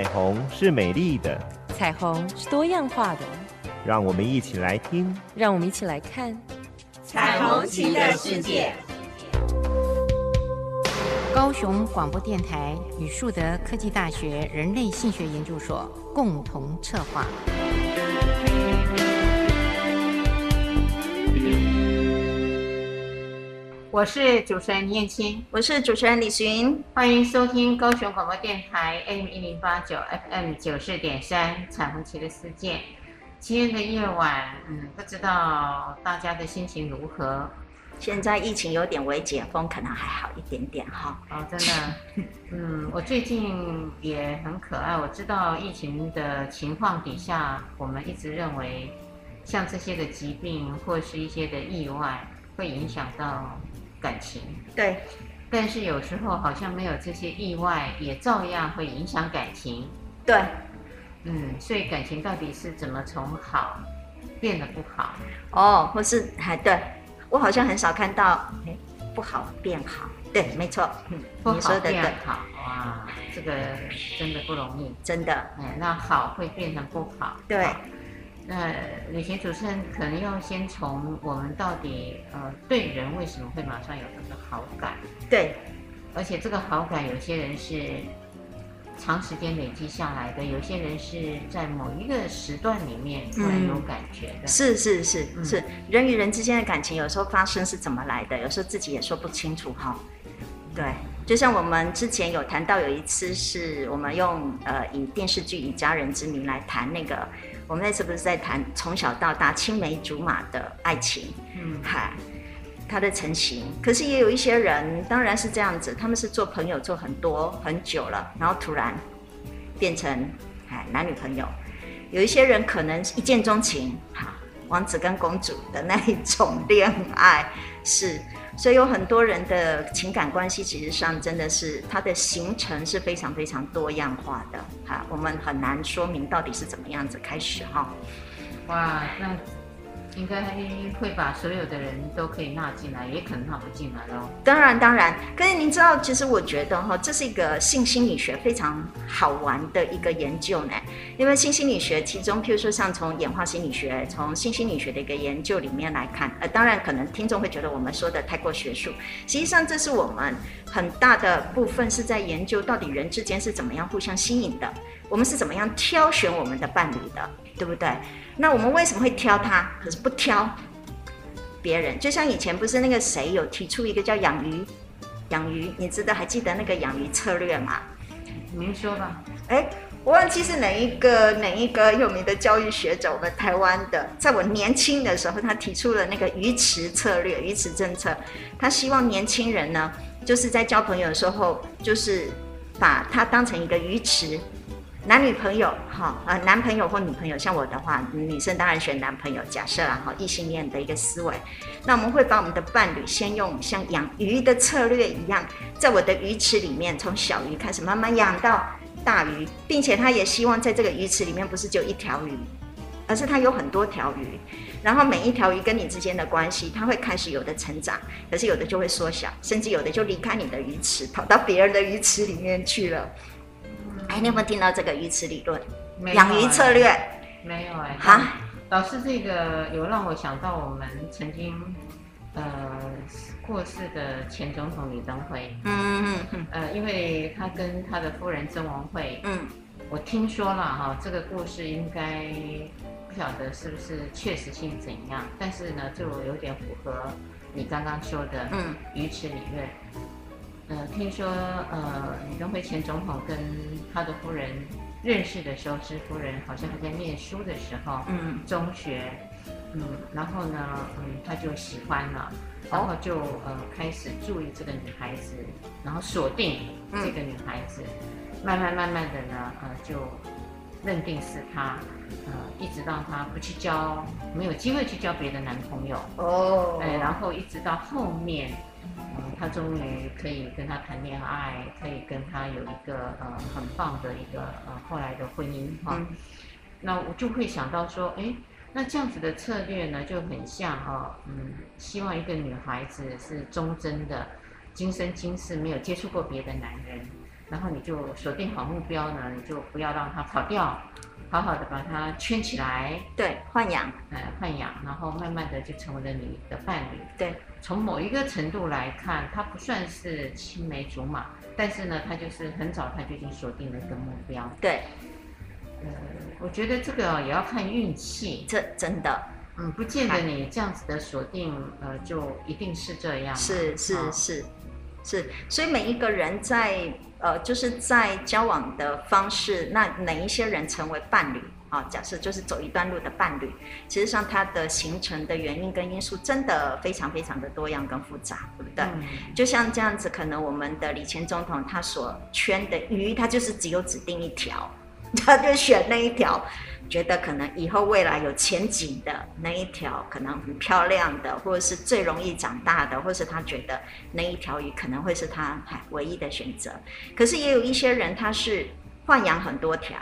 彩虹是美丽的，彩虹是多样化的。让我们一起来听，让我们一起来看彩虹旗的世界。高雄广播电台与树德科技大学人类性学研究所共同策划。我是主持人倪燕青，我是主持人李寻，欢迎收听高雄广播电台 AM 一零八九 FM 九四点三彩虹旗的世界。今天的夜晚，嗯，不知道大家的心情如何？现在疫情有点微解封，可能还好一点点哈。哦，真的，嗯，我最近也很可爱。我知道疫情的情况底下，我们一直认为，像这些的疾病或是一些的意外，会影响到。感情对，但是有时候好像没有这些意外，也照样会影响感情。对，嗯，所以感情到底是怎么从好变得不好？哦，或是还对，我好像很少看到，哎，不好变好。对，没错，嗯，不好变好，哇，这个真的不容易，真的。哎，那好会变成不好，对。那旅行主持人可能要先从我们到底呃对人为什么会马上有这个好感？对，而且这个好感有些人是长时间累积下来的，有些人是在某一个时段里面突然有感觉的。嗯、是是是、嗯、是，人与人之间的感情有时候发生是怎么来的？有时候自己也说不清楚哈。对，就像我们之前有谈到有一次是我们用呃以电视剧《以家人之名》来谈那个。我们那次不是在谈从小到大青梅竹马的爱情，嗯，嗨，他的成型。可是也有一些人，当然是这样子，他们是做朋友做很多很久了，然后突然变成哎男女朋友。有一些人可能一见钟情，哈，王子跟公主的那一种恋爱是。所以有很多人的情感关系，其实上真的是它的形成是非常非常多样化的，哈，我们很难说明到底是怎么样子开始哈。哇，那。应该会把所有的人都可以纳进来，也可能纳不进来喽。当然，当然。可是您知道，其实我觉得哈，这是一个性心理学非常好玩的一个研究呢。因为性心理学其中，譬如说像从演化心理学、从性心理学的一个研究里面来看，呃，当然可能听众会觉得我们说的太过学术。实际上，这是我们很大的部分是在研究到底人之间是怎么样互相吸引的，我们是怎么样挑选我们的伴侣的，对不对？那我们为什么会挑他，可是不挑别人？就像以前不是那个谁有提出一个叫养鱼，养鱼，你知道还记得那个养鱼策略吗？您说吧。哎，我忘记是哪一个哪一个有名的教育学者，我们台湾的，在我年轻的时候，他提出了那个鱼池策略、鱼池政策。他希望年轻人呢，就是在交朋友的时候，就是把它当成一个鱼池。男女朋友，哈，呃，男朋友或女朋友，像我的话，女生当然选男朋友。假设啊，哈，异性恋的一个思维，那我们会把我们的伴侣先用像养鱼的策略一样，在我的鱼池里面，从小鱼开始慢慢养到大鱼，并且他也希望在这个鱼池里面不是就一条鱼，而是他有很多条鱼，然后每一条鱼跟你之间的关系，它会开始有的成长，可是有的就会缩小，甚至有的就离开你的鱼池，跑到别人的鱼池里面去了。哎，你有没有听到这个鱼池理论？养鱼策略？没有哎。好，老师，这个有让我想到我们曾经呃过世的前总统李登辉。嗯嗯嗯。呃，因为他跟他的夫人曾文慧。嗯。我听说了哈，这个故事应该不晓得是不是确实性怎样，但是呢，就有点符合你刚刚说的嗯鱼池理论。呃，听说呃，李登辉前总统跟他的夫人认识的时候，是夫人好像还在念书的时候，嗯，中学，嗯，然后呢，嗯，他就喜欢了，然后就呃开始注意这个女孩子，然后锁定这个女孩子，嗯、慢慢慢慢的呢，呃，就认定是她，呃，一直到她不去交，没有机会去交别的男朋友，哦，哎，然后一直到后面。嗯，他终于可以跟他谈恋爱，可以跟他有一个呃很棒的一个呃后来的婚姻哈。嗯、那我就会想到说，哎，那这样子的策略呢，就很像哦，嗯，希望一个女孩子是忠贞的，今生今世没有接触过别的男人，然后你就锁定好目标呢，你就不要让他跑掉，好好的把它圈起来。对，豢养，呃，豢养，然后慢慢的就成为了你的伴侣。对，从某一个程度来看，他不算是青梅竹马，但是呢，他就是很早他就已经锁定了一个目标。对，呃，我觉得这个也要看运气。这真的。嗯，不见得你这样子的锁定，呃，就一定是这样。是是是，是，所以每一个人在呃，就是在交往的方式，那哪一些人成为伴侣啊？假设就是走一段路的伴侣，其实上它的形成的原因跟因素真的非常非常的多样跟复杂，对不对？嗯、就像这样子，可能我们的李前总统他所圈的鱼，他就是只有指定一条，他就选那一条。觉得可能以后未来有前景的那一条，可能很漂亮的，或者是最容易长大的，或是他觉得那一条鱼可能会是他唯一的选择。可是也有一些人，他是豢养很多条，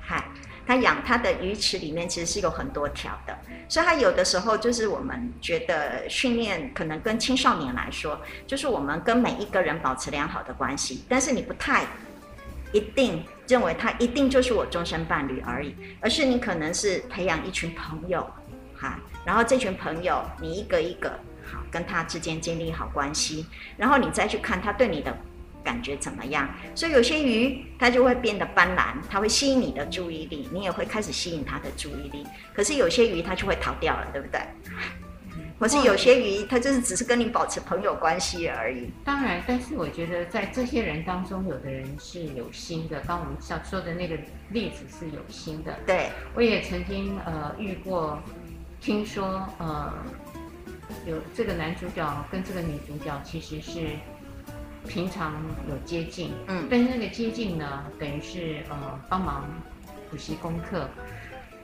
嗨，他养他的鱼池里面其实是有很多条的，所以他有的时候就是我们觉得训练可能跟青少年来说，就是我们跟每一个人保持良好的关系，但是你不太一定。认为他一定就是我终身伴侣而已，而是你可能是培养一群朋友，哈，然后这群朋友你一个一个好跟他之间建立好关系，然后你再去看他对你的感觉怎么样。所以有些鱼它就会变得斑斓，它会吸引你的注意力，你也会开始吸引它的注意力。可是有些鱼它就会逃掉了，对不对？或是有些鱼，它就是只是跟你保持朋友关系而已。当然，但是我觉得在这些人当中，有的人是有心的。刚我们想说的那个例子是有心的。对，我也曾经呃遇过，听说呃有这个男主角跟这个女主角其实是平常有接近，嗯，但是那个接近呢，等于是呃帮忙补习功课。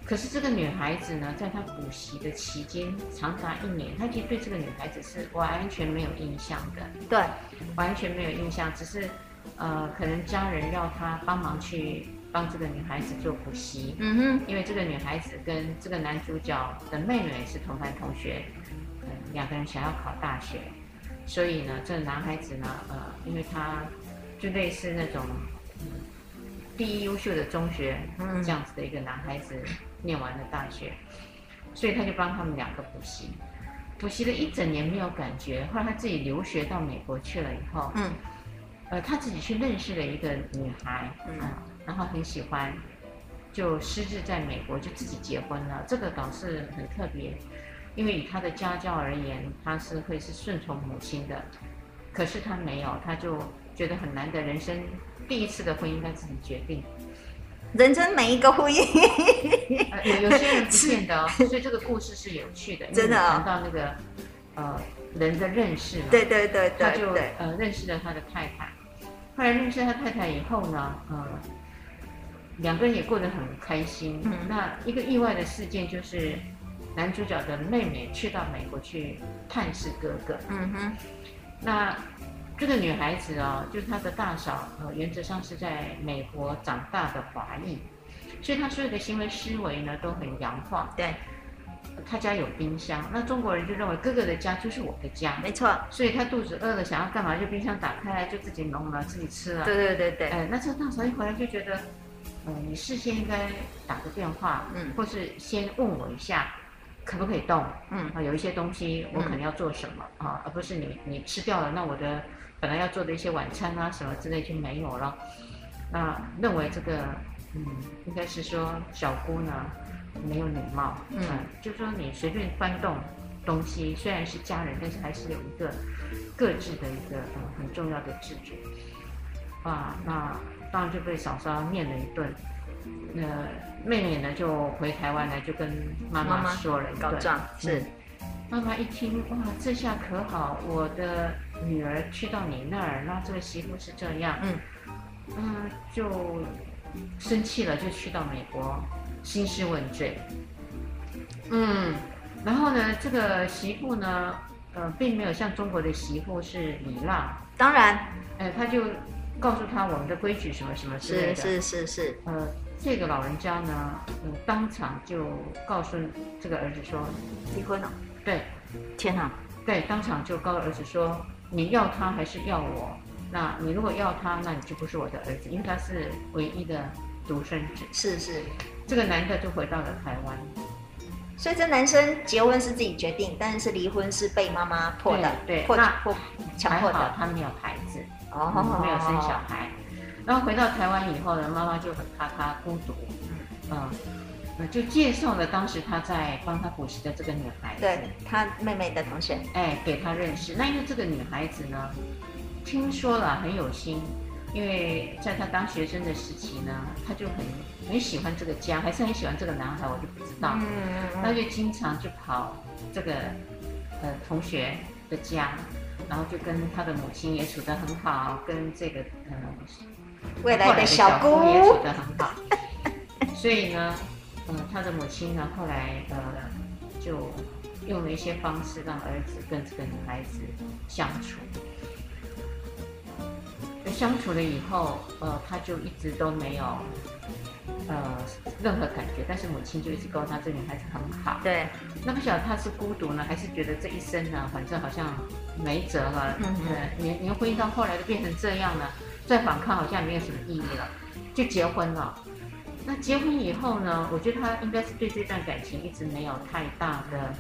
可是这个女孩子呢，在她补习的期间长达一年，她其实对这个女孩子是完全没有印象的。对，完全没有印象，只是，呃，可能家人要她帮忙去帮这个女孩子做补习。嗯哼。因为这个女孩子跟这个男主角的妹妹是同班同学，嗯，两个人想要考大学，所以呢，这男孩子呢，呃，因为他就类似那种，嗯，第一优秀的中学这样子的一个男孩子。念完了大学，所以他就帮他们两个补习，补习了一整年没有感觉。后来他自己留学到美国去了以后，嗯，呃，他自己去认识了一个女孩，嗯，然后很喜欢，就私自在美国就自己结婚了。这个倒是很特别，因为以他的家教而言，他是会是顺从母亲的，可是他没有，他就觉得很难得，人生第一次的婚姻该自己决定。人生每一个婚姻，有有些人不见得，所以这个故事是有趣的。真的谈到那个呃人的认识，对对对对，他就呃认识了他的太太。后来认识他太太以后呢，呃，两个人也过得很开心。嗯。那一个意外的事件就是，男主角的妹妹去到美国去探视哥哥。嗯哼。那。这个女孩子哦，就是她的大嫂，呃，原则上是在美国长大的华裔，所以她所有的行为思维呢都很洋化。对，她家有冰箱，那中国人就认为哥哥的家就是我的家，没错。所以她肚子饿了，想要干嘛，就冰箱打开来就自己弄了，自己吃了。对对对对。哎，那这个大嫂一回来就觉得，嗯、呃，你事先应该打个电话，嗯，或是先问我一下，可不可以动？嗯，啊，有一些东西我可能要做什么、嗯、啊，而不是你你吃掉了，那我的。本来要做的一些晚餐啊什么之类就没有了，那认为这个嗯应该是说小姑呢没有礼貌，嗯，就说你随便翻动东西，虽然是家人，但是还是有一个各自的一个嗯很重要的自主，啊，那当然就被嫂嫂念了一顿，那妹妹呢就回台湾来就跟妈妈说了告状是。妈妈一听，哇，这下可好，我的女儿去到你那儿，那这个媳妇是这样，嗯，嗯，就生气了，就去到美国兴师问罪，嗯，然后呢，这个媳妇呢，呃，并没有像中国的媳妇是礼让，当然，哎，他就告诉他我们的规矩什么什么之类的，是是是是，呃，这个老人家呢，嗯，当场就告诉这个儿子说离婚了。对，天哪！对，当场就告诉儿子说：“你要他还是要我？”那你如果要他，那你就不是我的儿子，因为他是唯一的独生子。是是，这个男的就回到了台湾。所以这男生结婚是自己决定，但是离婚是被妈妈迫的，对，迫那迫强迫的。他没有孩子，哦、嗯，没有生小孩。然后回到台湾以后呢，妈妈就很怕他孤独，嗯，嗯，就介绍了当时他在帮他补习的这个女孩子，对，他妹妹的同学，哎，给他认识。那因为这个女孩子呢，听说了很有心，因为在他当学生的时期呢，他就很很喜欢这个家，还是很喜欢这个男孩，我就不知道。嗯，他就经常就跑这个呃同学的家，然后就跟他的母亲也处得很好，跟这个呃未来的小姑也处得很好。所以呢，呃，他的母亲呢后来呃就用了一些方式让儿子跟这个女孩子相处。相处了以后，呃，他就一直都没有，呃，任何感觉。但是母亲就一直告诉他，这女孩子很好。对。那不晓得他是孤独呢，还是觉得这一生呢，反正好像没辙了。嗯嗯。连连婚姻到后来都变成这样了，再反抗好像也没有什么意义了，就结婚了。那结婚以后呢，我觉得他应该是对这段感情一直没有太大的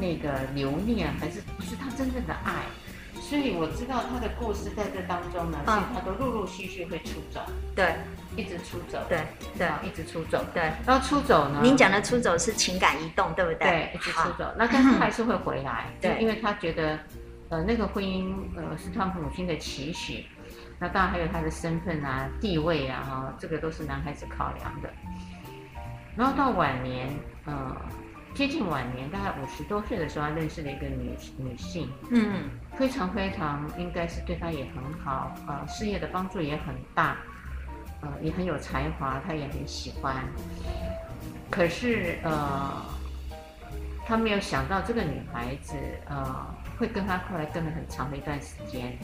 那个留念，还是不是他真正的爱？所以我知道他的故事在这当中呢，所以他都陆陆续续会出走，对，一直出走，对对，一直出走，对。然后出走呢？您讲的出走是情感移动，对不对？对，一直出走。那但是还是会回来，对，因为他觉得，呃，那个婚姻呃是他母亲的期许，那当然还有他的身份啊、地位啊，哈，这个都是男孩子考量的。然后到晚年，呃。接近晚年，大概五十多岁的时候，他认识了一个女女性，嗯，非常非常，应该是对他也很好，呃，事业的帮助也很大，呃，也很有才华，他也很喜欢。可是，呃，他没有想到这个女孩子，呃，会跟他后来跟了很长的一段时间。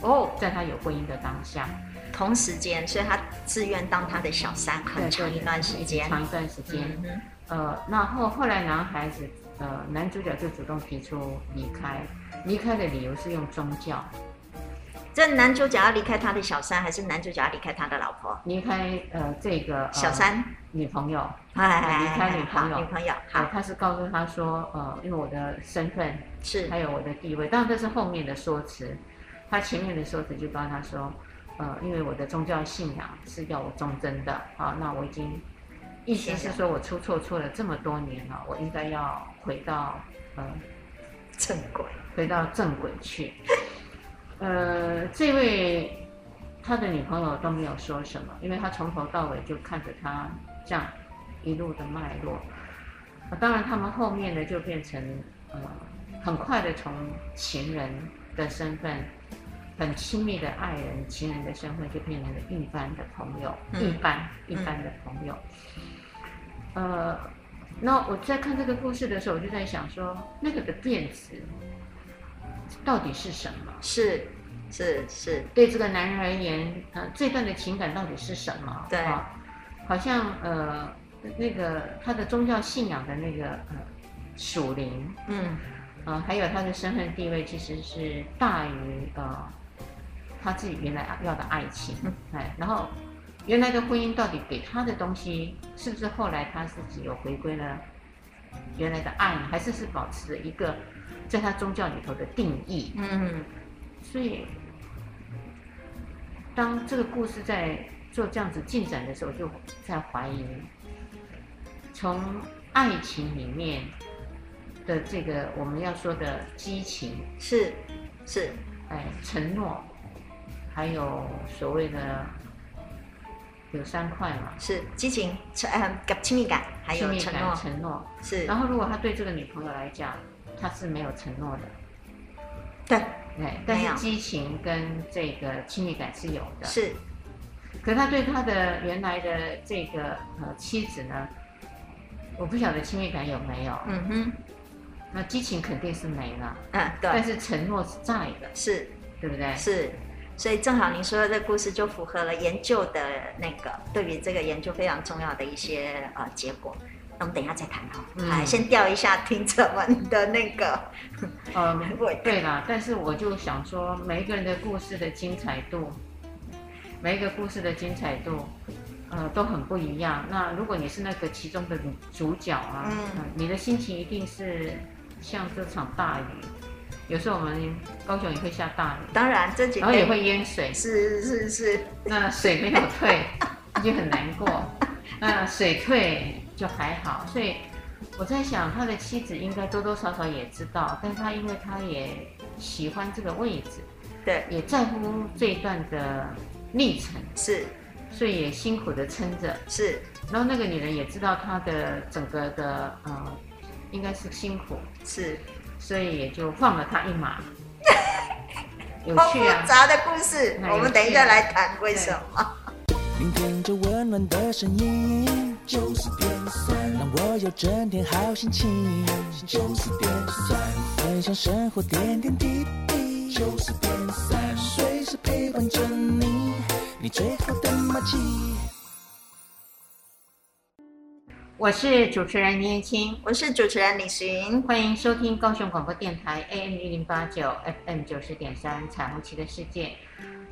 哦，在他有婚姻的当下，同时间，所以他自愿当他的小三，很长一段时间，长一段时间。嗯。呃，那后后来男孩子，呃，男主角就主动提出离开，离开的理由是用宗教。这男主角要离开他的小三，还是男主角要离开他的老婆？离开呃这个、呃、小三？女朋友，哎，离开女朋友，女朋友。好，他是告诉他说，呃，因为我的身份是，还有我的地位，当然这是后面的说辞，他前面的说辞就告诉他说，呃，因为我的宗教信仰是要我忠贞的，好，那我已经。意思是说，我出错错了这么多年了，我应该要回到呃正轨，回到正轨去。呃，这位他的女朋友都没有说什么，因为他从头到尾就看着他这样一路的脉络。呃，当然，他们后面呢就变成呃很快的从情人的身份，很亲密的爱人、情人的身份，就变成了一般的朋友，嗯、一般一般的朋友。嗯呃，那我在看这个故事的时候，我就在想说，那个的变质到底是什么？是，是，是对这个男人而言，呃，这段的情感到底是什么？对，啊、好像呃，那个他的宗教信仰的那个呃属灵，嗯，啊、呃，还有他的身份地位，其实是大于呃他自己原来要的爱情，哎、嗯，然后。原来的婚姻到底给他的东西，是不是后来他自己有回归了原来的爱呢？还是是保持了一个在他宗教里头的定义？嗯，所以当这个故事在做这样子进展的时候，就在怀疑，从爱情里面的这个我们要说的激情是是，哎，承诺，还有所谓的。有三块嘛？是激情、承呃亲密感，还有承诺。承诺是。然后，如果他对这个女朋友来讲，他是没有承诺的。对。对。但是激情跟这个亲密感是有的。是。可他对他的原来的这个呃妻子呢，我不晓得亲密感有没有。嗯哼。那激情肯定是没了。嗯，对。但是承诺是在的。是。对不对？是。所以正好您说的这个故事就符合了研究的那个对于这个研究非常重要的一些呃结果。那我们等一下再谈哦。来、嗯，先调一下听者们的那个，嗯，对啦。但是我就想说，每一个人的故事的精彩度，每一个故事的精彩度，呃，都很不一样。那如果你是那个其中的主角啊，嗯，呃、你的心情一定是像这场大雨。有时候我们高雄也会下大雨，当然这几天然后也会淹水，是是是。那水没有退，就很难过。那水退就还好，所以我在想，他的妻子应该多多少少也知道，但他因为他也喜欢这个位置，对，也在乎这一段的历程，是，所以也辛苦的撑着，是。然后那个女人也知道他的整个的呃，应该是辛苦，是。所以也就放了他一马，有趣啊！复杂的故事，我们等一下来谈为什么。聆听着温暖的声音，就是点三，让我有整天好心情。就是点三，分享生活点点滴滴。就是点三，随时陪伴着你，你最好的默契。我是主持人倪燕青，我是主持人李寻，欢迎收听高雄广播电台 AM 一零八九 FM 九十点三彩虹旗的世界。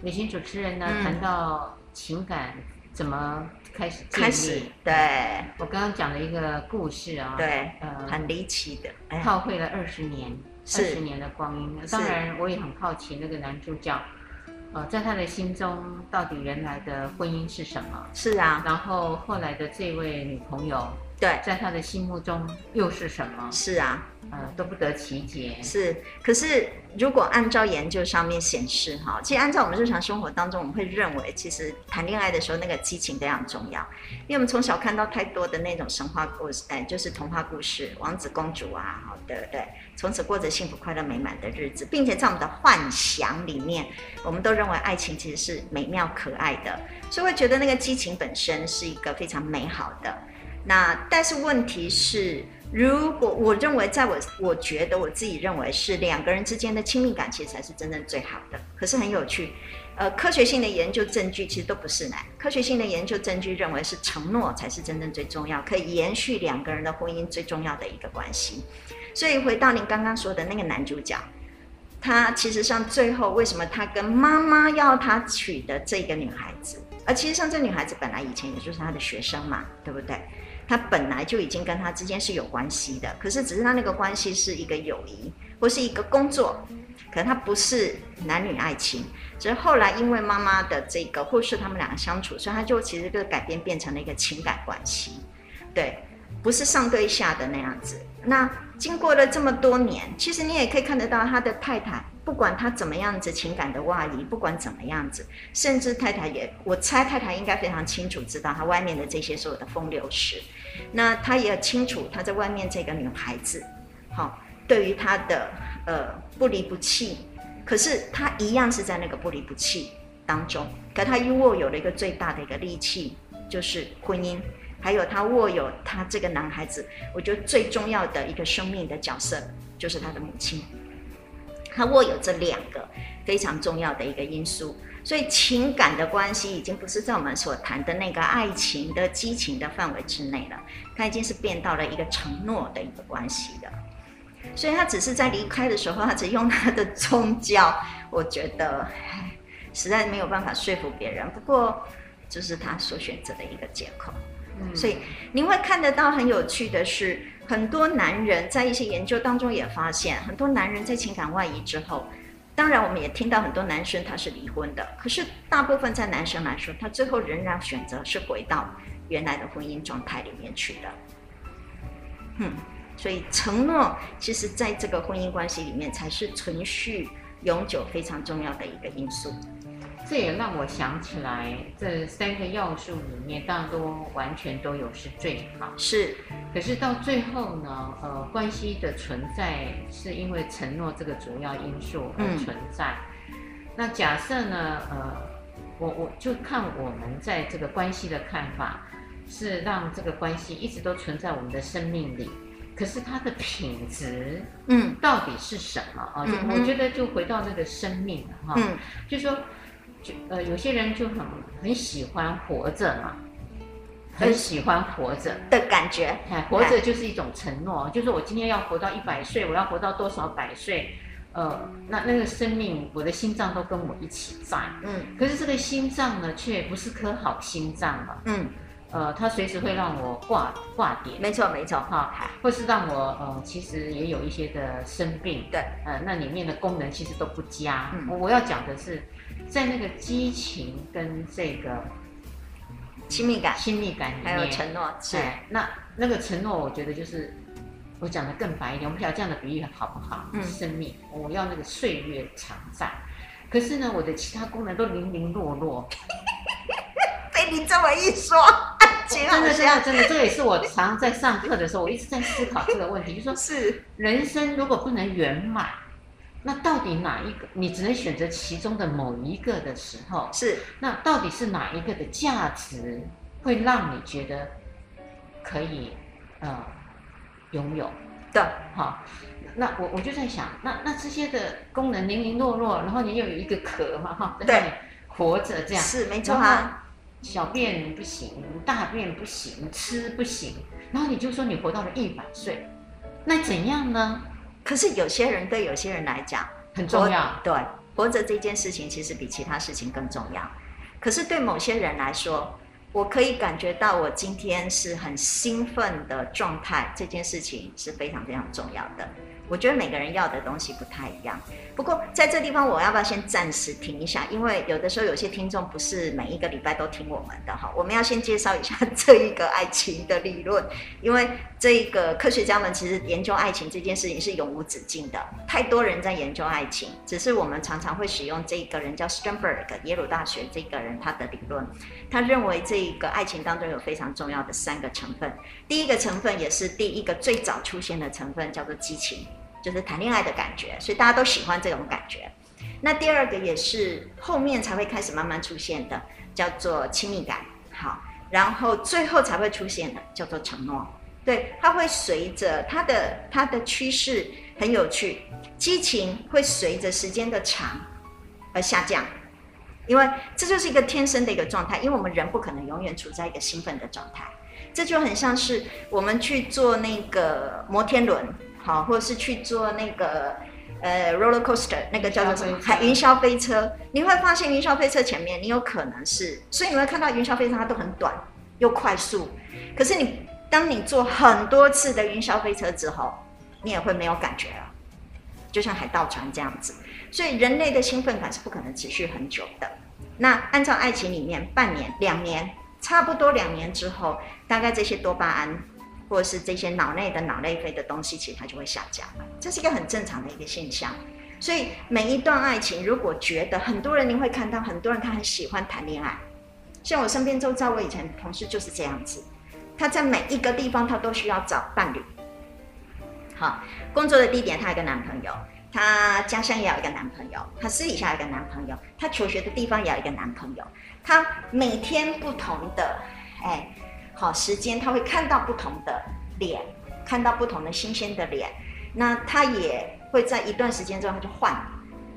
李寻主持人呢，嗯、谈到情感怎么开始建立，开始对我刚刚讲了一个故事啊，对，呃，很离奇的，耗费了二十年，二十年的光阴。当然，我也很好奇那个男主角。呃，在他的心中，到底原来的婚姻是什么？是啊，然后后来的这位女朋友，对，在他的心目中又是什么？是啊，呃，都不得其解。是，可是如果按照研究上面显示，哈，其实按照我们日常生活当中，我们会认为，其实谈恋爱的时候那个激情非常重要，因为我们从小看到太多的那种神话故事，哎，就是童话故事，王子公主啊，好的，对，对。从此过着幸福、快乐、美满的日子，并且在我们的幻想里面，我们都认为爱情其实是美妙可爱的，所以会觉得那个激情本身是一个非常美好的。那但是问题是，如果我认为，在我我觉得我自己认为是两个人之间的亲密感，其实才是真正最好的。可是很有趣，呃，科学性的研究证据其实都不是呢。科学性的研究证据认为是承诺才是真正最重要，可以延续两个人的婚姻最重要的一个关系。所以回到您刚刚说的那个男主角，他其实上最后为什么他跟妈妈要他娶的这个女孩子，而其实上这女孩子本来以前也就是他的学生嘛，对不对？他本来就已经跟他之间是有关系的，可是只是他那个关系是一个友谊或是一个工作，可能他不是男女爱情。只是后来因为妈妈的这个或是他们两个相处，所以他就其实就改变变成了一个情感关系，对，不是上对下的那样子。那经过了这么多年，其实你也可以看得到他的太太，不管他怎么样子情感的外移，不管怎么样子，甚至太太也，我猜太太应该非常清楚知道他外面的这些所有的风流事。那他也清楚他在外面这个女孩子，好、对于他的呃不离不弃，可是他一样是在那个不离不弃当中，可他又握有了一个最大的一个利器，就是婚姻。还有他握有他这个男孩子，我觉得最重要的一个生命的角色就是他的母亲。他握有这两个非常重要的一个因素，所以情感的关系已经不是在我们所谈的那个爱情的激情的范围之内了，他已经是变到了一个承诺的一个关系的。所以他只是在离开的时候，他只用他的宗教，我觉得实在没有办法说服别人。不过，就是他所选择的一个借口。所以你会看得到很有趣的是，很多男人在一些研究当中也发现，很多男人在情感外移之后，当然我们也听到很多男生他是离婚的，可是大部分在男生来说，他最后仍然选择是回到原来的婚姻状态里面去的。嗯，所以承诺其实在这个婚姻关系里面才是存续永久非常重要的一个因素。这也让我想起来，这三个要素里面，大多完全都有是最好。是，可是到最后呢，呃，关系的存在是因为承诺这个主要因素而存在。嗯、那假设呢，呃，我我就看我们在这个关系的看法，是让这个关系一直都存在我们的生命里。可是它的品质，嗯，到底是什么啊？就我觉得就回到那个生命了哈，嗯，就说。就呃，有些人就很很喜欢活着嘛，很喜欢活着的感觉。活着就是一种承诺，就是我今天要活到一百岁，我要活到多少百岁？呃，那那个生命，我的心脏都跟我一起在。嗯，可是这个心脏呢，却不是颗好心脏了。嗯。呃，它随时会让我挂挂点，没错没错哈，或是让我呃，其实也有一些的生病，对，呃，那里面的功能其实都不佳。嗯，我要讲的是，在那个激情跟这个亲密感、亲密感里面，还有承诺，是那那个承诺，我觉得就是我讲的更白一点，我不晓得这样的比喻好不好？嗯，生命，我要那个岁月常在，可是呢，我的其他功能都零零落落。被你这么一说。真的，真的，真的，这也是我常常在上课的时候，我一直在思考这个问题，就是说，是人生如果不能圆满，那到底哪一个？你只能选择其中的某一个的时候，是那到底是哪一个的价值会让你觉得可以呃拥有？的，好，那我我就在想，那那这些的功能零零落落，然后你又有一个壳嘛，哈，对，活着这样是没错啊。小便不行，大便不行，吃不行，然后你就说你活到了一百岁，那怎样呢？可是有些人对有些人来讲很重要，对，活着这件事情其实比其他事情更重要。可是对某些人来说，我可以感觉到我今天是很兴奋的状态，这件事情是非常非常重要的。我觉得每个人要的东西不太一样。不过在这地方，我要不要先暂时停一下？因为有的时候有些听众不是每一个礼拜都听我们的哈。我们要先介绍一下这一个爱情的理论，因为这一个科学家们其实研究爱情这件事情是永无止境的，太多人在研究爱情，只是我们常常会使用这个人叫 Sternberg 耶鲁大学这个人他的理论。他认为这一个爱情当中有非常重要的三个成分，第一个成分也是第一个最早出现的成分叫做激情。就是谈恋爱的感觉，所以大家都喜欢这种感觉。那第二个也是后面才会开始慢慢出现的，叫做亲密感。好，然后最后才会出现的叫做承诺。对，它会随着它的它的趋势很有趣，激情会随着时间的长而下降，因为这就是一个天生的一个状态，因为我们人不可能永远处在一个兴奋的状态。这就很像是我们去坐那个摩天轮。好，或者是去坐那个呃 roller coaster，那个叫做什么？海云霄飞车。你会发现云霄飞车前面，你有可能是，所以你会看到云霄飞车它都很短又快速。可是你当你坐很多次的云霄飞车之后，你也会没有感觉了，就像海盗船这样子。所以人类的兴奋感是不可能持续很久的。那按照爱情里面，半年、两年，差不多两年之后，大概这些多巴胺。或者是这些脑内的脑内啡的东西，其实它就会下降，这是一个很正常的一个现象。所以每一段爱情，如果觉得很多人，你会看到很多人他很喜欢谈恋爱，像我身边周遭，我以前同事就是这样子，他在每一个地方他都需要找伴侣。好，工作的地点他有个男朋友，他家乡也有一个男朋友，他私底下有一个男朋友，他求学的地方也有一个男朋友，他每天不同的，哎。好，时间他会看到不同的脸，看到不同的新鲜的脸，那他也会在一段时间之后他就换。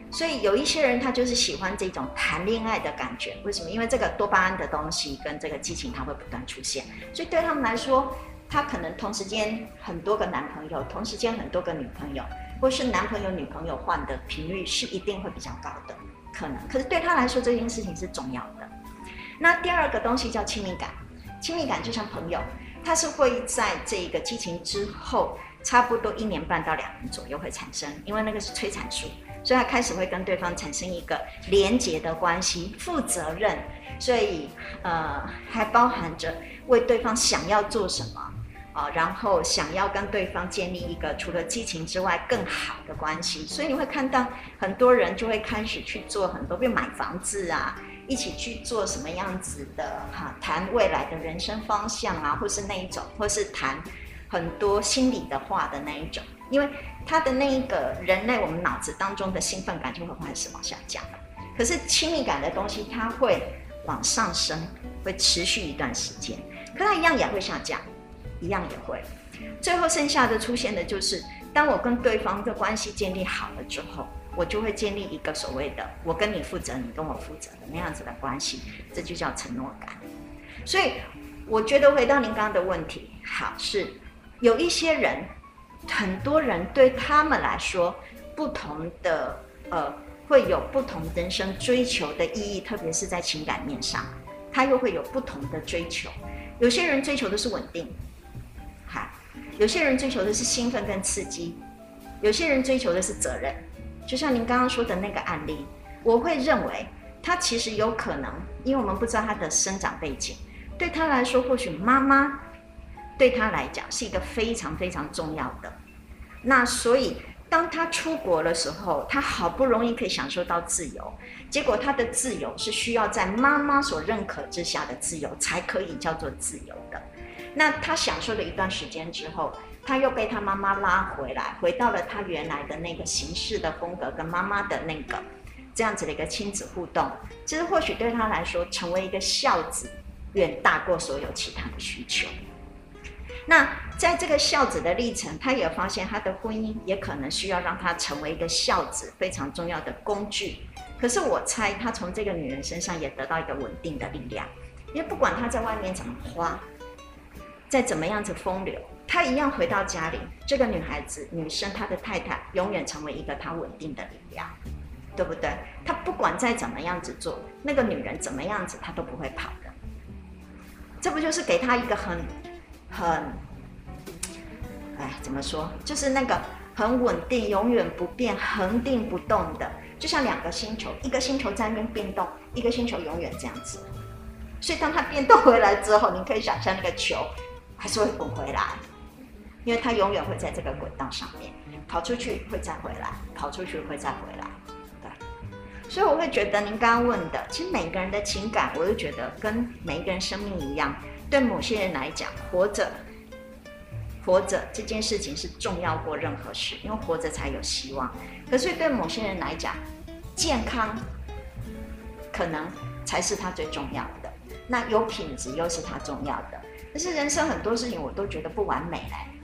所以有一些人他就是喜欢这种谈恋爱的感觉，为什么？因为这个多巴胺的东西跟这个激情它会不断出现，所以对他们来说，他可能同时间很多个男朋友，同时间很多个女朋友，或是男朋友女朋友换的频率是一定会比较高的，可能。可是对他来说这件事情是重要的。那第二个东西叫亲密感。亲密感就像朋友，它是会在这一个激情之后，差不多一年半到两年左右会产生，因为那个是催产素，所以他开始会跟对方产生一个连结的关系，负责任，所以呃还包含着为对方想要做什么啊、然后想要跟对方建立一个除了激情之外更好的关系，所以你会看到很多人就会开始去做很多，比如买房子啊。一起去做什么样子的哈？谈未来的人生方向啊，或是那一种，或是谈很多心里的话的那一种。因为他的那一个人类，我们脑子当中的兴奋感就会开始往下降。可是亲密感的东西，它会往上升，会持续一段时间。可它一样也会下降，一样也会。最后剩下的出现的就是，当我跟对方的关系建立好了之后。我就会建立一个所谓的“我跟你负责，你跟我负责”的那样子的关系，这就叫承诺感。所以，我觉得回到您刚刚的问题，好，是有一些人，很多人对他们来说，不同的呃，会有不同人生追求的意义，特别是在情感面上，他又会有不同的追求。有些人追求的是稳定，哈，有些人追求的是兴奋跟刺激，有些人追求的是责任。就像您刚刚说的那个案例，我会认为他其实有可能，因为我们不知道他的生长背景。对他来说，或许妈妈对他来讲是一个非常非常重要的。那所以，当他出国的时候，他好不容易可以享受到自由，结果他的自由是需要在妈妈所认可之下的自由才可以叫做自由的。那他享受了一段时间之后，他又被他妈妈拉回来，回到了他原来的那个形式的风格，跟妈妈的那个这样子的一个亲子互动。其实或许对他来说，成为一个孝子。远大过所有其他的需求。那在这个孝子的历程，他也发现他的婚姻也可能需要让他成为一个孝子非常重要的工具。可是我猜他从这个女人身上也得到一个稳定的力量，因为不管他在外面怎么花，再怎么样子风流，他一样回到家里，这个女孩子、女生，她的太太永远成为一个他稳定的力量，对不对？他不管再怎么样子做，那个女人怎么样子，他都不会跑的。这不就是给他一个很、很，哎，怎么说？就是那个很稳定、永远不变、恒定不动的，就像两个星球，一个星球在那边变动，一个星球永远这样子。所以当它变动回来之后，你可以想象那个球还是会滚回来，因为它永远会在这个轨道上面，跑出去会再回来，跑出去会再回来。对所以我会觉得您刚刚问的，其实每个人的情感，我就觉得跟每一个人生命一样。对某些人来讲，活着，活着这件事情是重要过任何事，因为活着才有希望。可是对某些人来讲，健康可能才是他最重要的。那有品质又是他重要的。可是人生很多事情我都觉得不完美嘞。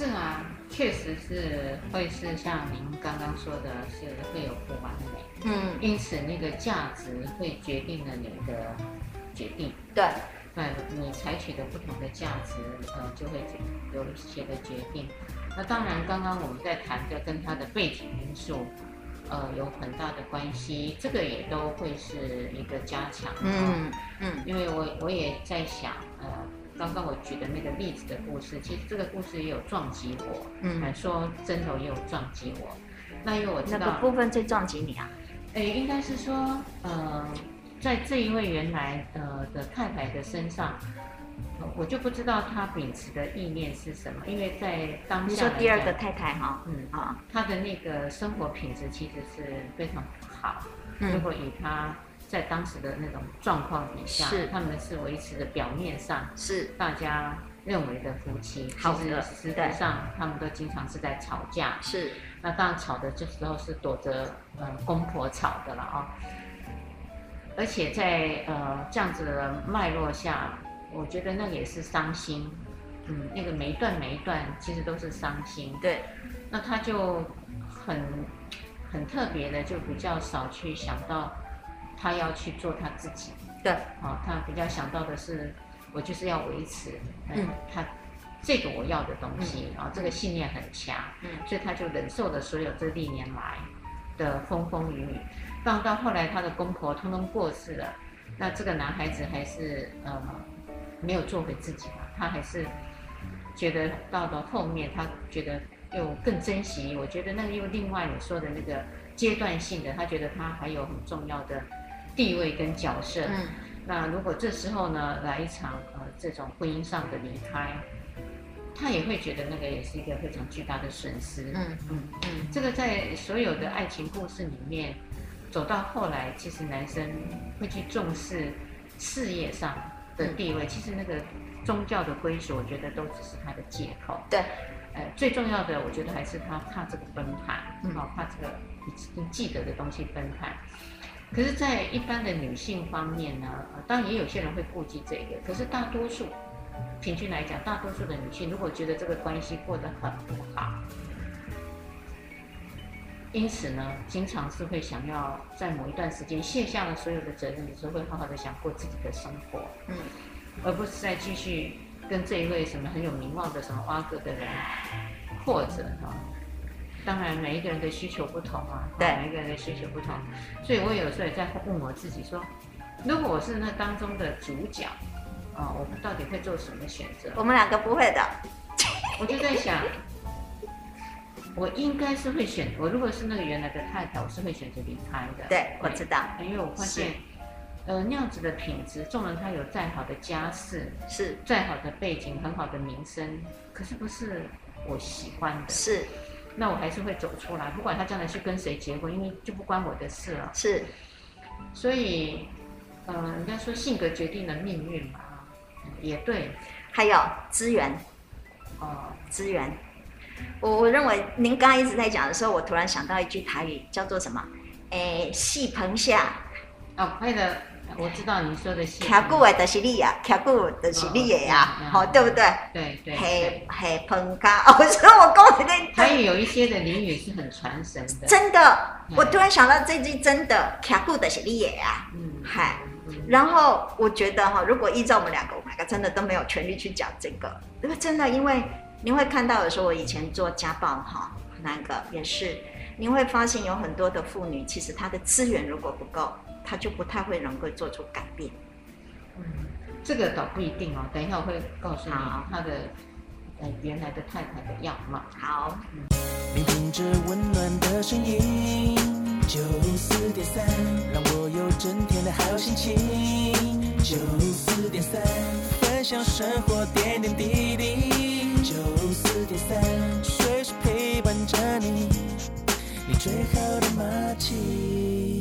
是啊。确实是会是像您刚刚说的，是会有不完美，嗯，因此那个价值会决定了你的决定，对，对，你采取的不同的价值，呃，就会有一些的决定。那当然，刚刚我们在谈的跟他的背景因素，呃，有很大的关系，这个也都会是一个加强，嗯嗯，因为我我也在想，呃。刚刚我举的那个例子的故事，其实这个故事也有撞击我。嗯，说针头也有撞击我。那因为我知道哪个部分最撞击你啊？诶，应该是说，呃，在这一位原来呃的太太的身上，我就不知道她秉持的意念是什么。因为在当下，你说第二个太太哈，嗯啊，她的那个生活品质其实是非常不好。嗯，如果以她。在当时的那种状况底下，是他们是维持的表面上是大家认为的夫妻，其实实际上他们都经常是在吵架。是，那当然吵的这时候是躲着呃公婆吵的了啊。而且在呃这样子的脉络下，我觉得那也是伤心。嗯，那个每一段每一段其实都是伤心。对，那他就很很特别的，就比较少去想到。他要去做他自己，对，啊，他比较想到的是，我就是要维持，嗯，他这个我要的东西，啊、嗯，这个信念很强，嗯，所以他就忍受了所有这历年来的风风雨雨，到到后来他的公婆通通过世了，那这个男孩子还是呃没有做回自己嘛，他还是觉得到了后面，他觉得又更珍惜，我觉得那个又另外你说的那个阶段性的，他觉得他还有很重要的。地位跟角色，嗯，那如果这时候呢，来一场呃这种婚姻上的离开，他也会觉得那个也是一个非常巨大的损失，嗯嗯。嗯，这个在所有的爱情故事里面，走到后来，其实男生会去重视事业上的地位，嗯，其实那个宗教的归属，我觉得都只是他的借口，对，呃，最重要的，我觉得还是他怕这个崩盘，嗯，怕这个已经记得的东西崩盘。可是，在一般的女性方面呢，当然也有些人会顾及这个。可是大多数，平均来讲，大多数的女性如果觉得这个关系过得很不好，因此呢，经常是会想要在某一段时间卸下了所有的责任的时候，会好好的想过自己的生活。嗯，而不是再继续跟这一位什么很有名望的什么花哥的人，或者哈，当然每一个人的需求不同啊，对，每一个人的需求不同，所以我有时候也在问我自己说，如果我是那当中的主角，啊，我们到底会做什么选择？我们两个不会的，我就在想。我应该是会选，我如果是那个原来的太太，我是会选择离开的。对，我知道，因为我发现，呃，那样子的品质，纵然他有再好的家世，是再好的背景，很好的名声，可是不是我喜欢的。是，那我还是会走出来，不管他将来是跟谁结婚，因为就不关我的事了。是，所以，呃，人家说性格决定了命运嘛，也对。还有资源，哦，资源。我我认为您刚刚一直在讲的时候，我突然想到一句台语，叫做什么？诶，戏棚下。哦，那个我知道你说的是。卡古的是你呀，卡古的是你呀，好，对不对？对对。嘿，嘿，棚卡，我说我刚才在。台语有一些的俚语是很传神的。真的，我突然想到这句真的，卡古的是你呀。嗯，嗨。然后我觉得哈，如果依照我们两个，我们两个真的都没有权利去讲这个，因为真的因为。你会看到，有时候我以前做家暴哈，那个也是，你会发现有很多的妇女，其实她的资源如果不够，她就不太会能够做出改变。嗯，这个倒不一定哦。等一下我会告诉你他的呃原来的太太的样貌。好。聆听着温暖的声音，九四点三，让我有整天的好心情。九四点三，分享生活点点滴滴。九四点三，随时陪伴着你，你最好的默契。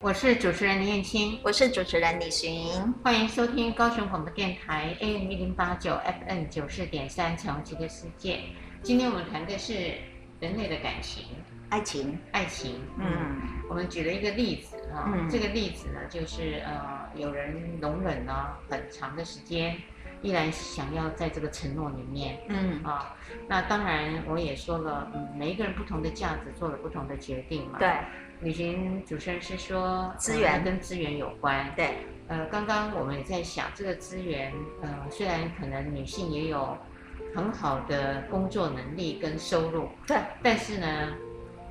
我是主持人林燕青，我是主持人李寻，欢迎收听高雄广播电台 AM 一零八九 FM 九四点三彩虹旗的世界。今天我们谈的是人类的感情，爱情，爱情。嗯，我们举了一个例子啊，嗯、这个例子呢，就是呃，有人容忍了很长的时间。依然想要在这个承诺里面，嗯啊，那当然我也说了，嗯，每一个人不同的价值做了不同的决定嘛。对，旅行主持人是说资源跟资源有关。对，呃，刚刚我们也在想这个资源，呃，虽然可能女性也有很好的工作能力跟收入，对，但是呢，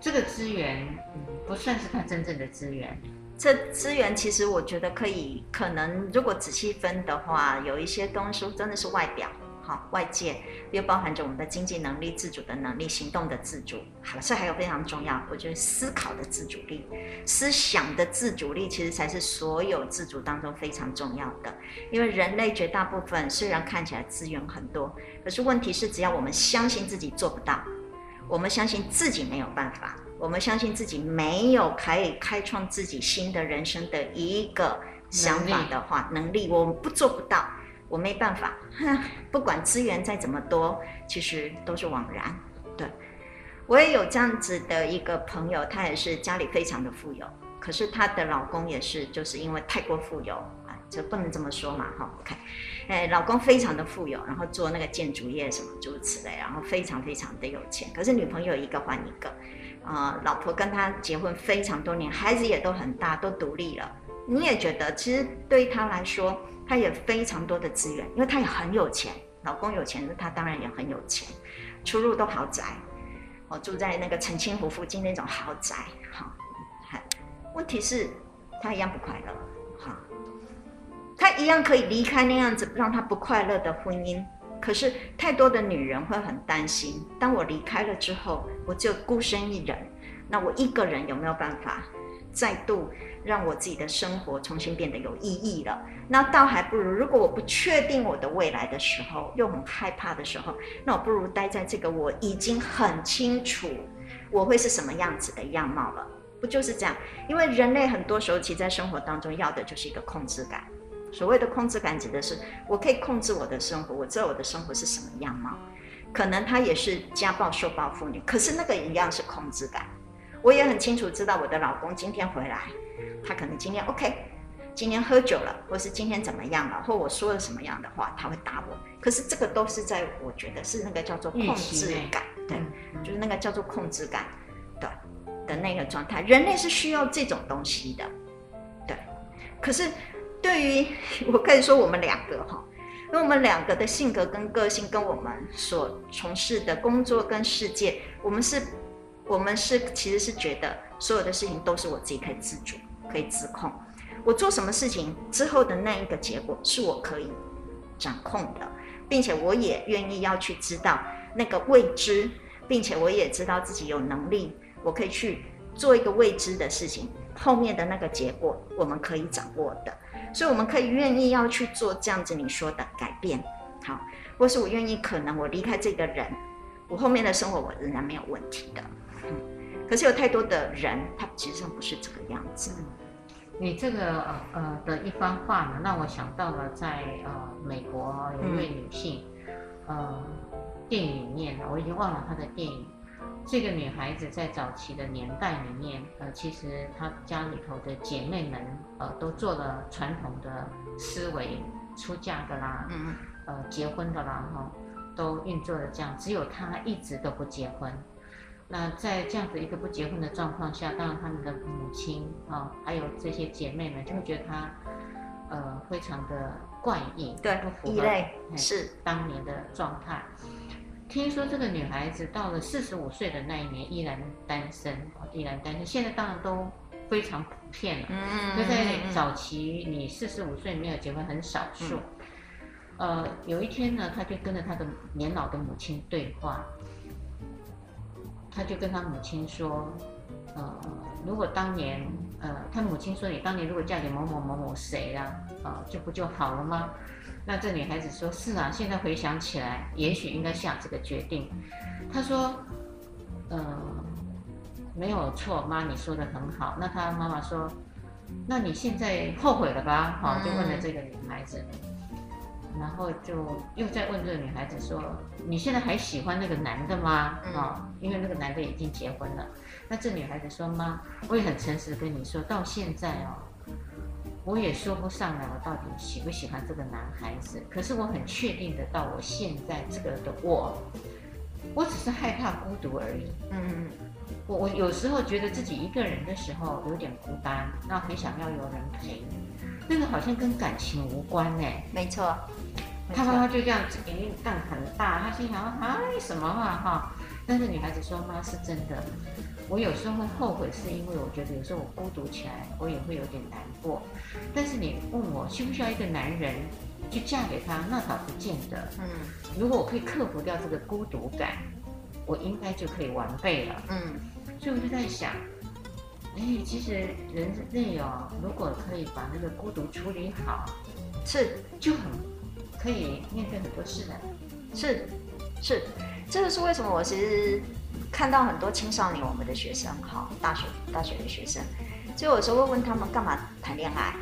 这个资源，嗯，不算是她真正的资源。这资源其实我觉得可以，可能如果仔细分的话，有一些东西真的是外表，好，外界又包含着我们的经济能力、自主的能力、行动的自主。好，这还有非常重要，我觉得思考的自主力、思想的自主力，其实才是所有自主当中非常重要的。因为人类绝大部分虽然看起来资源很多，可是问题是，只要我们相信自己做不到，我们相信自己没有办法。我们相信自己没有可以开创自己新的人生的一个想法的话，能力，能力我们不做不到，我没办法。不管资源再怎么多，其实都是枉然。对，我也有这样子的一个朋友，她也是家里非常的富有，可是她的老公也是，就是因为太过富有啊，这不能这么说嘛，哈。OK，哎，老公非常的富有，然后做那个建筑业什么诸如此类，然后非常非常的有钱，可是女朋友一个换一个。啊、老婆跟他结婚非常多年，孩子也都很大，都独立了。你也觉得，其实对他来说，他也非常多的资源，因为他也很有钱，老公有钱，他当然也很有钱，出入都豪宅，我住在那个澄清湖附近那种豪宅，哈。问题是，他一样不快乐，哈，他一样可以离开那样子让他不快乐的婚姻。可是太多的女人会很担心，当我离开了之后，我就孤身一人，那我一个人有没有办法再度让我自己的生活重新变得有意义了？那倒还不如，如果我不确定我的未来的时候，又很害怕的时候，那我不如待在这个我已经很清楚我会是什么样子的样貌了，不就是这样？因为人类很多时候其实在生活当中要的就是一个控制感。所谓的控制感指的是，我可以控制我的生活，我知道我的生活是什么样貌。可能她也是家暴受暴妇女，可是那个一样是控制感。我也很清楚知道我的老公今天回来，他可能今天 OK，今天喝酒了，或是今天怎么样了，或我说了什么样的话，他会打我。可是这个都是在我觉得是那个叫做控制感，对，就是那个叫做控制感的的那个状态。人类是需要这种东西的，对。可是。对于我可以说我们两个哈，因为我们两个的性格跟个性跟我们所从事的工作跟世界，我们是，我们是其实是觉得所有的事情都是我自己可以自主、可以自控。我做什么事情之后的那一个结果是我可以掌控的，并且我也愿意要去知道那个未知，并且我也知道自己有能力，我可以去做一个未知的事情，后面的那个结果我们可以掌握的，所以我们可以愿意要去做这样子你说的改变，好，或是我愿意可能我离开这个人，我后面的生活我仍然没有问题的，可是有太多的人他其实上不是这个样子。你这个呃呃的一番话呢，让我想到了在呃美国有一位女性，嗯、呃，电影里面我已经忘了她的电影。这个女孩子在早期的年代里面，呃，其实她家里头的姐妹们，呃，都做了传统的思维，出嫁的啦，嗯，呃，结婚的啦，哈，都运作的这样，只有她一直都不结婚。那在这样子一个不结婚的状况下，当然他们的母亲啊，还有这些姐妹们就会觉得她，呃，非常的怪异，对，不符合是当年的状态。听说这个女孩子到了四十五岁的那一年依然单身，依然单身。现在当然都非常普遍了，嗯，就在早期，你四十五岁没有结婚很少数。嗯、呃，有一天呢，她就跟着她的年老的母亲对话。他就跟他母亲说，呃，如果当年，呃，他母亲说，你当年如果嫁给某某某某谁啊，啊、呃，就不就好了吗？那这女孩子说，是啊，现在回想起来，也许应该下这个决定。他说，呃，没有错，妈，你说的很好。那他妈妈说，那你现在后悔了吧？好，就问了这个女孩子。然后就又在问这个女孩子说：“你现在还喜欢那个男的吗？啊、嗯哦，因为那个男的已经结婚了。”那这女孩子说：“妈，我也很诚实的跟你说，到现在哦，我也说不上来我到底喜不喜欢这个男孩子。可是我很确定的，到我现在这个的我，我只是害怕孤独而已。嗯，我我有时候觉得自己一个人的时候有点孤单，那很想要有人陪。那个好像跟感情无关呢。没错。”他妈妈就这样子，眼睛瞪很大。他心想说：“哎，什么话哈？”但是女孩子说：“妈是真的，我有时候会后悔，是因为我觉得有时候我孤独起来，我也会有点难过。但是你问我需不需要一个男人去嫁给他，那倒不见得。嗯，如果我可以克服掉这个孤独感，我应该就可以完备了。嗯，所以我就在想，哎，其实人类哦，如果可以把那个孤独处理好，是就很。可以面对很多事的，是，是，这个是为什么？我其实看到很多青少年，我们的学生，哈，大学大学的学生，就有时候会问他们干嘛谈恋爱，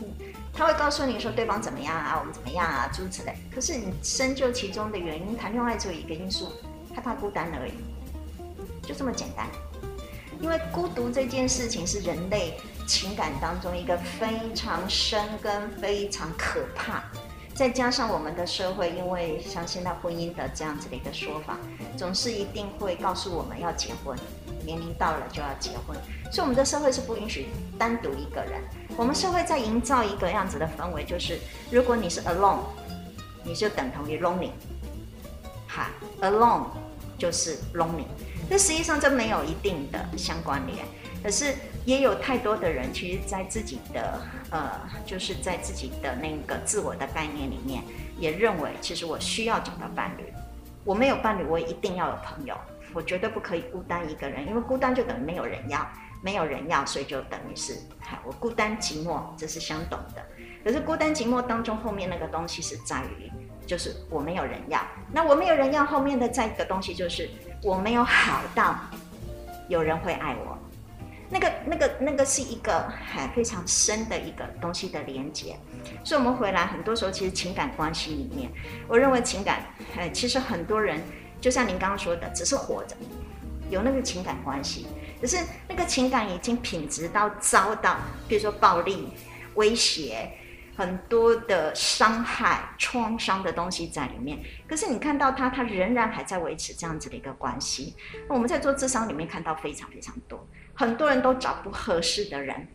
嗯，他会告诉你说对方怎么样啊，我们怎么样啊，诸此类。可是你深究其中的原因，谈恋爱只有一个因素，害怕孤单而已，就这么简单。因为孤独这件事情是人类情感当中一个非常深跟非常可怕。再加上我们的社会，因为像现在婚姻的这样子的一个说法，总是一定会告诉我们要结婚，年龄到了就要结婚，所以我们的社会是不允许单独一个人。我们社会在营造一个样子的氛围，就是如果你是 alone，你就等同于 lonely，哈，alone 就是 lonely，但实际上这没有一定的相关联。可是也有太多的人，其实，在自己的呃，就是在自己的那个自我的概念里面，也认为，其实我需要找到伴侣。我没有伴侣，我一定要有朋友。我绝对不可以孤单一个人，因为孤单就等于没有人要，没有人要，所以就等于是，我孤单寂寞，这是相等的。可是孤单寂寞当中，后面那个东西是在于，就是我没有人要。那我没有人要，后面的再一个东西就是我没有好到有人会爱我。那个、那个、那个是一个很非常深的一个东西的连接，所以我们回来很多时候，其实情感关系里面，我认为情感，哎，其实很多人就像您刚刚说的，只是活着，有那个情感关系，可是那个情感已经品质到遭到，比如说暴力、威胁。很多的伤害、创伤的东西在里面，可是你看到他，他仍然还在维持这样子的一个关系。那我们在做智商里面看到非常非常多，很多人都找不合适的人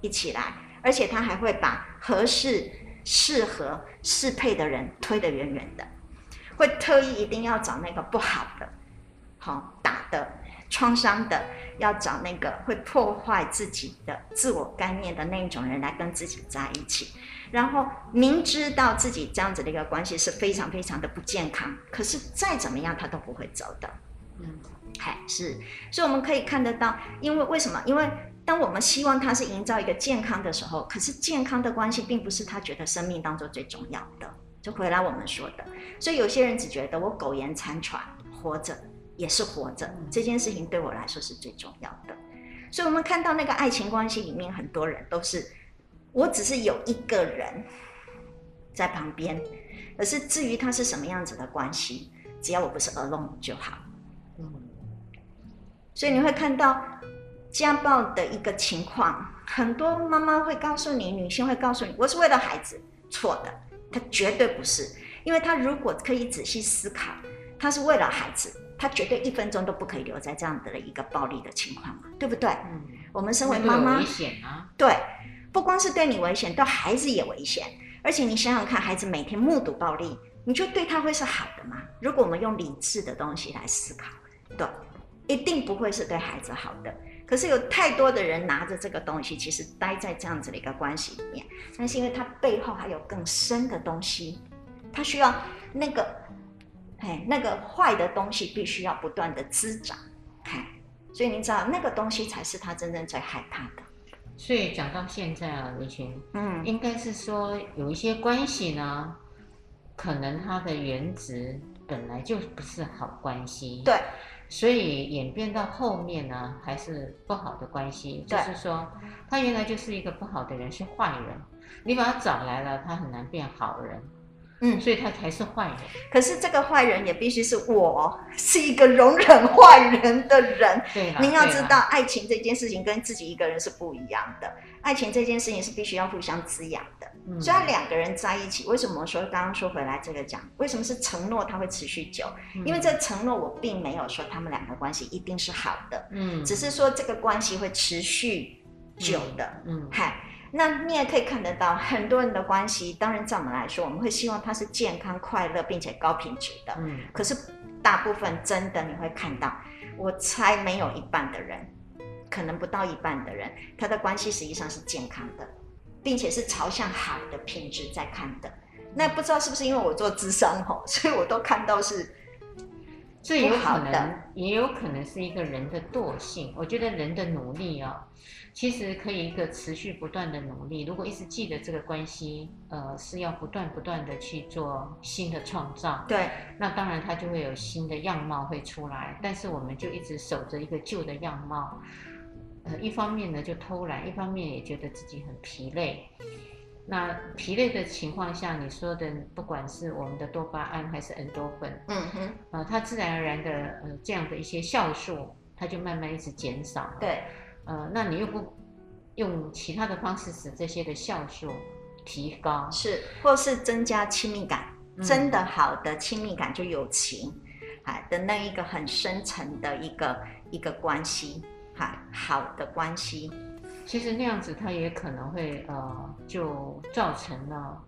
一起来，而且他还会把合适、适合、适配的人推得远远的，会特意一定要找那个不好的、好打的、创伤的，要找那个会破坏自己的自我概念的那一种人来跟自己在一起。然后明知道自己这样子的一个关系是非常非常的不健康，可是再怎么样他都不会走的。嗯，还是，所以我们可以看得到，因为为什么？因为当我们希望他是营造一个健康的时候，可是健康的关系并不是他觉得生命当中最重要的。就回来我们说的，所以有些人只觉得我苟延残喘，活着也是活着，这件事情对我来说是最重要的。所以我们看到那个爱情关系里面，很多人都是。我只是有一个人在旁边，可是至于他是什么样子的关系，只要我不是 alone 就好。嗯，所以你会看到家暴的一个情况，很多妈妈会告诉你，女性会告诉你，我是为了孩子，错的，她绝对不是，因为她如果可以仔细思考，她是为了孩子，她绝对一分钟都不可以留在这样的一个暴力的情况嘛，对不对？嗯，我们身为妈妈，危险啊，对。不光是对你危险，对孩子也危险。而且你想想看，孩子每天目睹暴力，你就对他会是好的吗？如果我们用理智的东西来思考，对，一定不会是对孩子好的。可是有太多的人拿着这个东西，其实待在这样子的一个关系里面，但是因为他背后还有更深的东西，他需要那个，哎，那个坏的东西必须要不断的滋长，哎，所以你知道那个东西才是他真正最害怕的。所以讲到现在啊，李群，嗯，应该是说有一些关系呢，可能它的原值本来就不是好关系，对，所以演变到后面呢，还是不好的关系，就是说他原来就是一个不好的人，是坏人，你把他找来了，他很难变好人。嗯，所以他才是坏人。可是这个坏人也必须是我是一个容忍坏人的人。对啊，您要知道，爱情这件事情跟自己一个人是不一样的。爱情这件事情是必须要互相滋养的。嗯，所以他两个人在一起，为什么说刚刚说回来这个讲？为什么是承诺它会持续久？因为这承诺我并没有说他们两个关系一定是好的。嗯，只是说这个关系会持续久的。嗯，嗨。那你也可以看得到很多人的关系，当然，在我们来说，我们会希望他是健康、快乐并且高品质的。嗯。可是大部分真的你会看到，我猜没有一半的人，可能不到一半的人，他的关系实际上是健康的，并且是朝向好的品质在看的。那不知道是不是因为我做智商吼，所以我都看到是。这有可能，也有可能是一个人的惰性。我觉得人的努力啊、哦，其实可以一个持续不断的努力。如果一直记得这个关系，呃，是要不断不断的去做新的创造，对，那当然它就会有新的样貌会出来。但是我们就一直守着一个旧的样貌，呃，一方面呢就偷懒，一方面也觉得自己很疲累。那疲累的情况下，你说的不管是我们的多巴胺还是 endorphin，嗯哼，呃，它自然而然的呃这样的一些酵素，它就慢慢一直减少。对，呃，那你又不用其他的方式使这些的酵素提高，是，或是增加亲密感，嗯、真的好的亲密感就友情，啊的那一个很深层的一个一个关系，哈，好的关系。其实那样子，它也可能会呃，就造成了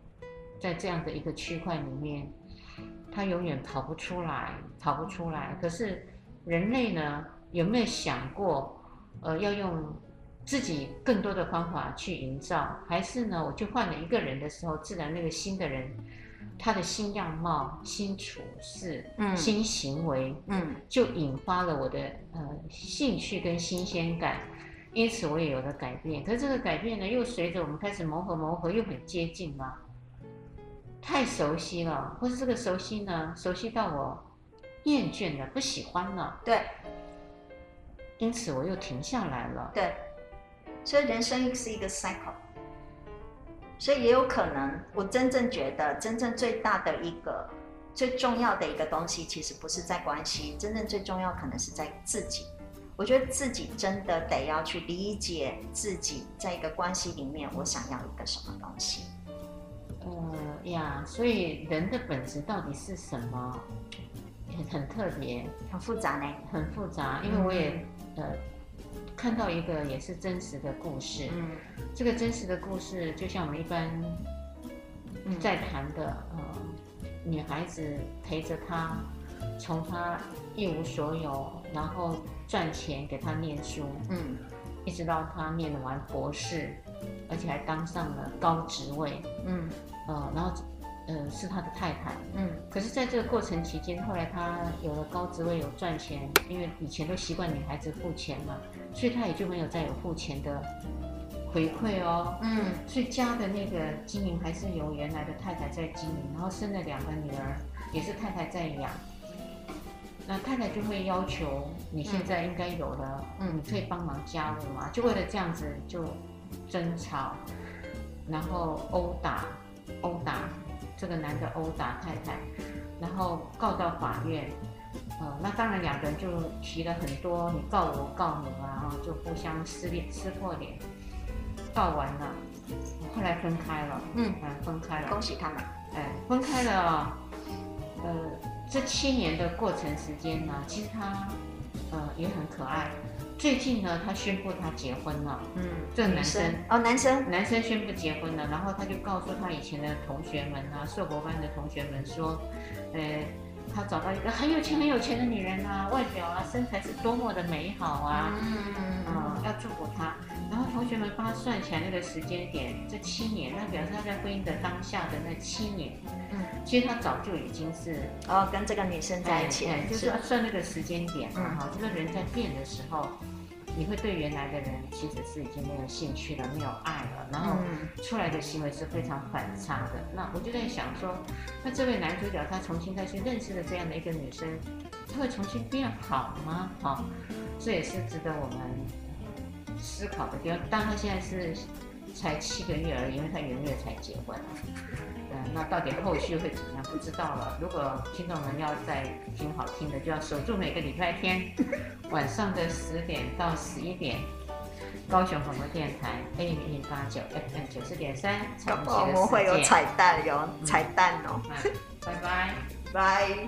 在这样的一个区块里面，它永远跑不出来，跑不出来。可是人类呢，有没有想过，呃，要用自己更多的方法去营造，还是呢，我就换了一个人的时候，自然那个新的人，他的新样貌、新处事、嗯、新行为，嗯，就引发了我的呃兴趣跟新鲜感。因此我也有了改变，可是这个改变呢，又随着我们开始磨合磨合，又很接近了，太熟悉了，或是这个熟悉呢，熟悉到我厌倦了，不喜欢了。对，因此我又停下来了。对，所以人生是一个 cycle，所以也有可能，我真正觉得，真正最大的一个最重要的一个东西，其实不是在关系，真正最重要可能是在自己。我觉得自己真的得要去理解自己，在一个关系里面，我想要一个什么东西。呃呀，所以人的本质到底是什么？很特别，很复杂呢，很复杂。因为我也、嗯、呃看到一个也是真实的故事。嗯，这个真实的故事就像我们一般在谈的，呃，女孩子陪着他，从他一无所有，然后赚钱给他念书，嗯，一直到他念完博士，而且还当上了高职位，嗯，呃，然后。呃，是他的太太，嗯，可是在这个过程期间，后来他有了高职位，有赚钱，因为以前都习惯女孩子付钱嘛，所以他也就没有再有付钱的回馈哦，嗯，所以家的那个经营还是由原来的太太在经营，然后生了两个女儿，也是太太在养，那太太就会要求你现在应该有了，嗯，你可以帮忙家务嘛，就为了这样子就争吵，然后殴打，殴打。这个男的殴打太太，然后告到法院，呃，那当然两个人就提了很多，你告我，我告你啊，就互相撕脸、撕破脸，告完了，后来分开了，嗯，分开了，恭喜他们，哎，分开了，呃，这七年的过程时间呢，其实他，呃，也很可爱。最近呢，他宣布他结婚了。嗯，这个男生，生哦，男生，男生宣布结婚了，然后他就告诉他以前的同学们啊，硕博班的同学们说，呃，他找到一个很有钱、很有钱的女人啊，外表啊，身材是多么的美好啊，嗯。嗯，嗯，要祝福他。然后同学们帮他算起来那个时间点，这七年，那表示他在婚姻的当下的那七年，嗯，其实他早就已经是哦跟这个女生在一起，哎，就是要算那个时间点嘛，哈，这个人在变的时候，你会对原来的人其实是已经没有兴趣了，没有爱了，然后出来的行为是非常反差的。那我就在想说，那这位男主角他重新再去认识了这样的一个女生，他会重新变好吗？哈，这也是值得我们。思考的地方，当他现在是才七个月而已，因为他元月才结婚。嗯，那到底后续会怎么样？不知道了。如果听众们要再听好听的，就要守住每个礼拜天晚上的十点到十一点，高雄广播电台 AM 一零八九 FM 九四点三。我们会有彩蛋哟，彩蛋哦。拜拜，拜。